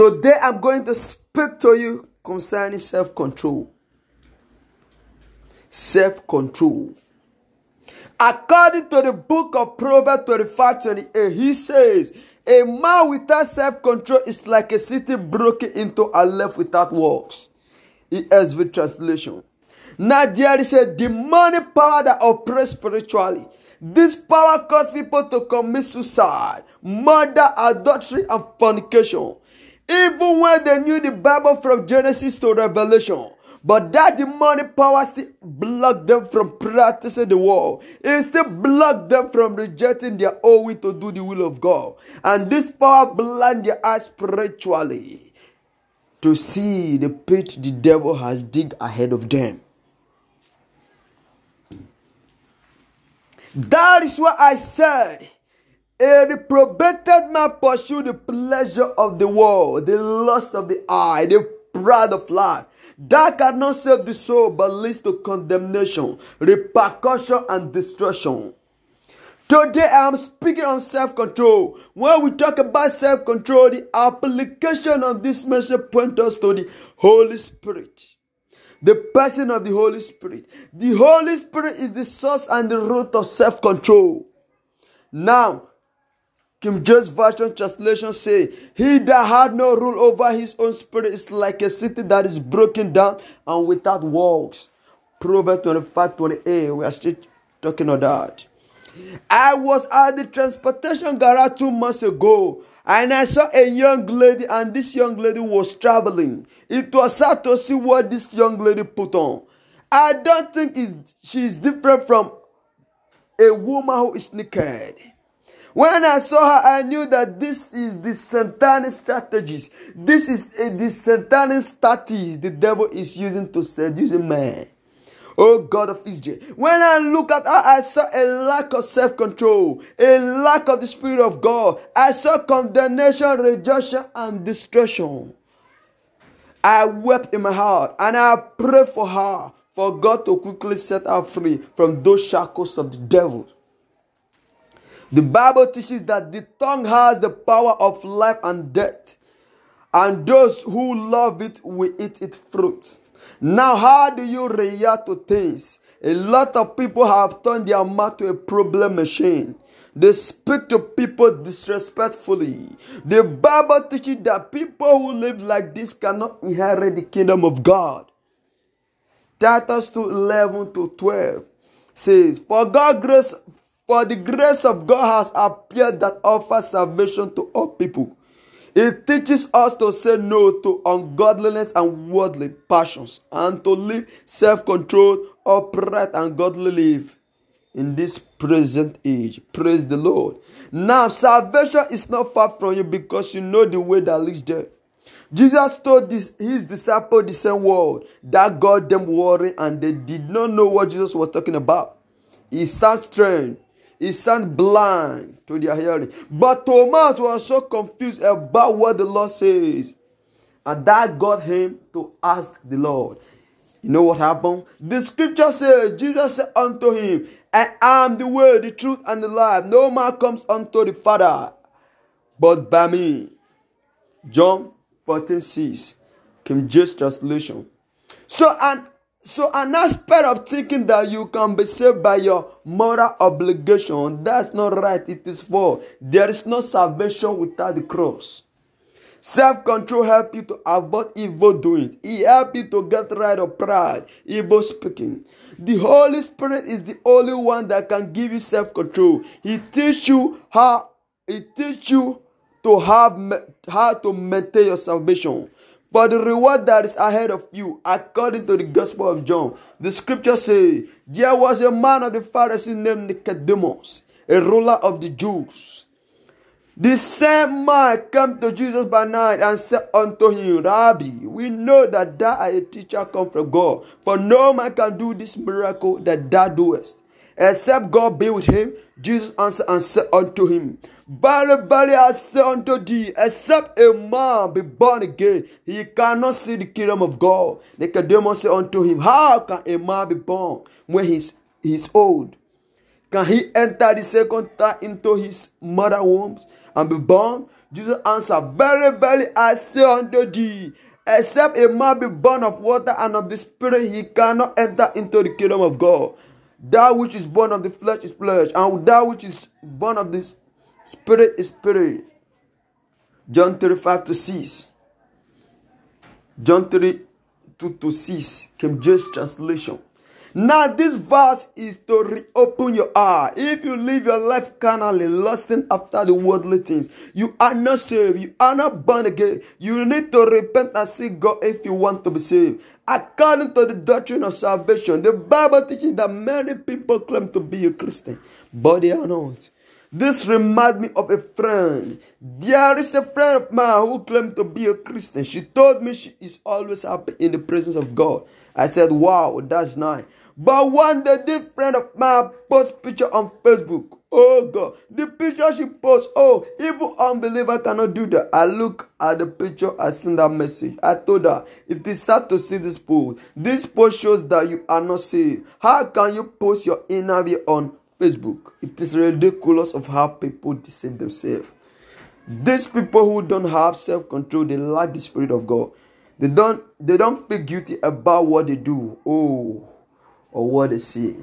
Today I'm going to speak to you concerning self control. Self control. According to the book of Proverbs 25 28, he says, A man without self control is like a city broken into and left without walls. ESV translation. Now there is a demonic power that operates spiritually. This power causes people to commit suicide, murder, adultery, and fornication. Even when they knew the Bible from Genesis to Revelation, but that demonic power still blocked them from practicing the word. It still blocked them from rejecting their own will to do the will of God. And this power blind their eyes spiritually to see the pit the devil has dig ahead of them. That is what I said, a reprobated man pursue the pleasure of the world, the lust of the eye, the pride of life. That cannot save the soul but leads to condemnation, repercussion, and destruction. Today I am speaking on self control. When we talk about self control, the application of this message points us to the Holy Spirit the person of the Holy Spirit. The Holy Spirit is the source and the root of self control. Now, King James Version translation say, He that had no rule over his own spirit is like a city that is broken down and without walls. Proverbs 25 28. We are still talking on that. I was at the transportation garage two months ago and I saw a young lady, and this young lady was traveling. It was sad to see what this young lady put on. I don't think she is different from a woman who is naked. When I saw her, I knew that this is the satanic strategies. This is a, the satanic strategies the devil is using to seduce a man. Oh God of Israel. When I look at her, I saw a lack of self control, a lack of the Spirit of God. I saw condemnation, rejection, and destruction. I wept in my heart and I prayed for her for God to quickly set her free from those shackles of the devil. The Bible teaches that the tongue has the power of life and death, and those who love it will eat its fruit. Now, how do you react to things? A lot of people have turned their mouth to a problem machine. They speak to people disrespectfully. The Bible teaches that people who live like this cannot inherit the kingdom of God. Titus 2 11 to 12 says, For God grace, for the grace of God has appeared that offers salvation to all people it teaches us to say no to ungodliness and worldly passions and to live self controlled, upright, and godly life in this present age. Praise the Lord. Now, salvation is not far from you because you know the way that leads there. Jesus told this, his disciples the same word that got them worried and they did not know what Jesus was talking about. It sounds strange he sounded blind to their hearing. But Thomas was so confused about what the Lord says. And that got him to ask the Lord. You know what happened? The scripture says, Jesus said unto him, I am the way, the truth, and the life. No man comes unto the Father but by me. John 14 6. King James translation. So, and so, an aspect of thinking that you can be saved by your moral obligation, that's not right. It is false. There is no salvation without the cross. Self control helps you to avoid evil doing. It helps you to get rid of pride, evil speaking. The Holy Spirit is the only one that can give you self control. He teach you how. He teach you to have how to maintain your salvation. For the reward that is ahead of you, according to the Gospel of John, the scripture says, There was a man of the Pharisees named Nicodemus, a ruler of the Jews. The same man came to Jesus by night and said unto him, Rabbi, we know that thou art a teacher come from God, for no man can do this miracle that thou doest, except God be with him. Jesus answered and said unto him, Verily, verily, I say unto thee, except a man be born again, he cannot see the kingdom of God. Nicodemus said unto him, How can a man be born when he's, he's old? Can he enter the second time into his mother womb and be born? Jesus answered, Very, very, I say unto thee, except a man be born of water and of the Spirit, he cannot enter into the kingdom of God. That which is born of the flesh is flesh, and that which is born of the Spirit is spirit. John 35 to 6. John 3 2 to 6. King James translation. Now, this verse is to reopen your eye. If you live your life carnally, lusting after the worldly things, you are not saved. You are not born again. You need to repent and seek God if you want to be saved. According to the doctrine of salvation, the Bible teaches that many people claim to be a Christian, but they are not. This reminds me of a friend. There is a friend of mine who claimed to be a Christian. She told me she is always happy in the presence of God. I said, Wow, that's nice. But one day, this friend of mine post picture on Facebook. Oh God, the picture she posts. Oh, even unbeliever cannot do that. I look at the picture, I send that message. I told her it is sad to see this post. This post shows that you are not saved. How can you post your inner view on Facebook? It is ridiculous of how people deceive themselves. These people who don't have self-control, they lack the spirit of God. They don't they don't feel guilty about what they do. Oh or what they see.